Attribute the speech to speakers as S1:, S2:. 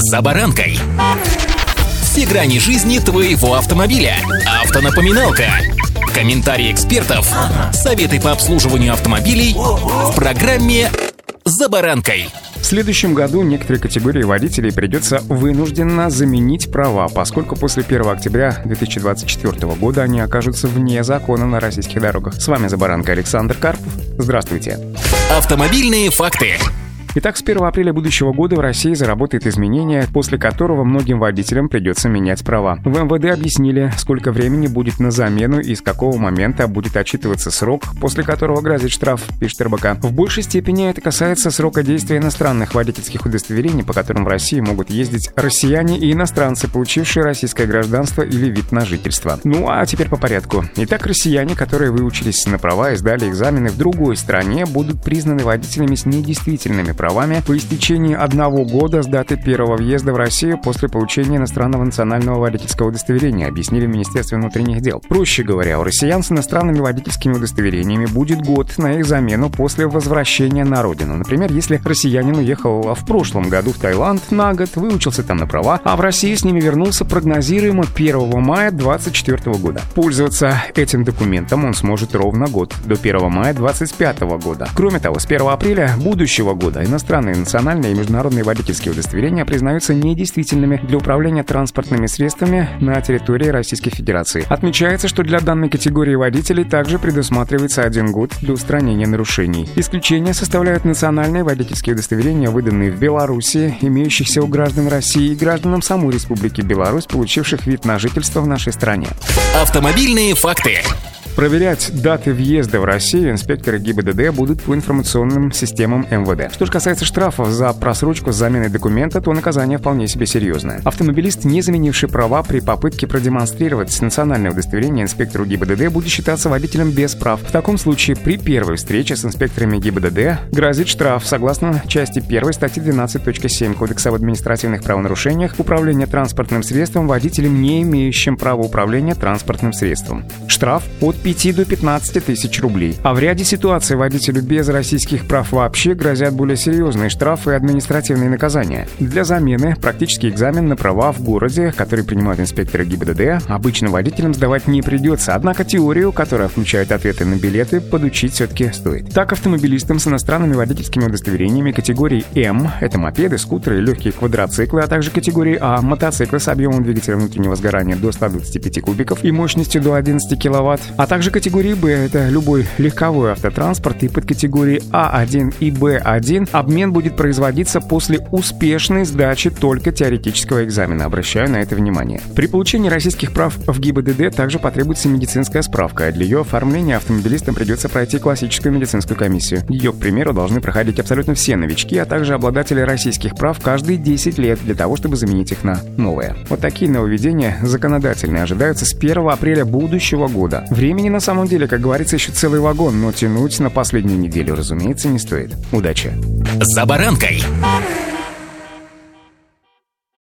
S1: «За баранкой». Все грани жизни твоего автомобиля. Автонапоминалка. Комментарии экспертов. Советы по обслуживанию автомобилей в программе «За баранкой».
S2: В следующем году некоторые категории водителей придется вынужденно заменить права, поскольку после 1 октября 2024 года они окажутся вне закона на российских дорогах. С вами «За баранкой» Александр Карпов. Здравствуйте.
S1: Автомобильные факты.
S2: Итак, с 1 апреля будущего года в России заработает изменение, после которого многим водителям придется менять права. В МВД объяснили, сколько времени будет на замену и с какого момента будет отчитываться срок, после которого грозит штраф, пишет РБК. В большей степени это касается срока действия иностранных водительских удостоверений, по которым в России могут ездить россияне и иностранцы, получившие российское гражданство или вид на жительство. Ну а теперь по порядку. Итак, россияне, которые выучились на права и сдали экзамены в другой стране, будут признаны водителями с недействительными правами по истечении одного года с даты первого въезда в Россию после получения иностранного национального водительского удостоверения, объяснили в Министерстве внутренних дел. Проще говоря, у россиян с иностранными водительскими удостоверениями будет год на их замену после возвращения на родину. Например, если россиянин уехал в прошлом году в Таиланд на год, выучился там на права, а в Россию с ними вернулся прогнозируемо 1 мая 2024 года. Пользоваться этим документом он сможет ровно год, до 1 мая 2025 года. Кроме того, с 1 апреля будущего года иностранные национальные и международные водительские удостоверения признаются недействительными для управления транспортными средствами на территории Российской Федерации. Отмечается, что для данной категории водителей также предусматривается один год для устранения нарушений. Исключение составляют национальные водительские удостоверения, выданные в Беларуси, имеющихся у граждан России и гражданам самой Республики Беларусь, получивших вид на жительство в нашей стране.
S1: Автомобильные факты.
S2: Проверять даты въезда в Россию инспекторы ГИБДД будут по информационным системам МВД. Что же касается штрафов за просрочку с заменой документа, то наказание вполне себе серьезное. Автомобилист, не заменивший права при попытке продемонстрировать национальное удостоверение инспектору ГИБДД, будет считаться водителем без прав. В таком случае при первой встрече с инспекторами ГИБДД грозит штраф согласно части 1 статьи 12.7 Кодекса об административных правонарушениях управление транспортным средством водителем, не имеющим права управления транспортным средством. Штраф от 5 до 15 тысяч рублей. А в ряде ситуаций водителю без российских прав вообще грозят более серьезные штрафы и административные наказания. Для замены практический экзамен на права в городе, который принимают инспекторы ГИБДД, обычным водителям сдавать не придется, однако теорию, которая включает ответы на билеты, подучить все-таки стоит. Так, автомобилистам с иностранными водительскими удостоверениями категории М — это мопеды, скутеры легкие квадроциклы, а также категории А — мотоциклы с объемом двигателя внутреннего сгорания до 125 кубиков и мощностью до 11 киловатт, а также также категории Б – это любой легковой автотранспорт, и под категории А1 и Б1 обмен будет производиться после успешной сдачи только теоретического экзамена. Обращаю на это внимание. При получении российских прав в ГИБДД также потребуется медицинская справка, а для ее оформления автомобилистам придется пройти классическую медицинскую комиссию. Ее, к примеру, должны проходить абсолютно все новички, а также обладатели российских прав каждые 10 лет для того, чтобы заменить их на новые. Вот такие нововведения законодательные ожидаются с 1 апреля будущего года. Времени Времени на самом деле, как говорится, еще целый вагон, но тянуть на последнюю неделю, разумеется, не стоит. Удачи!
S1: За баранкой!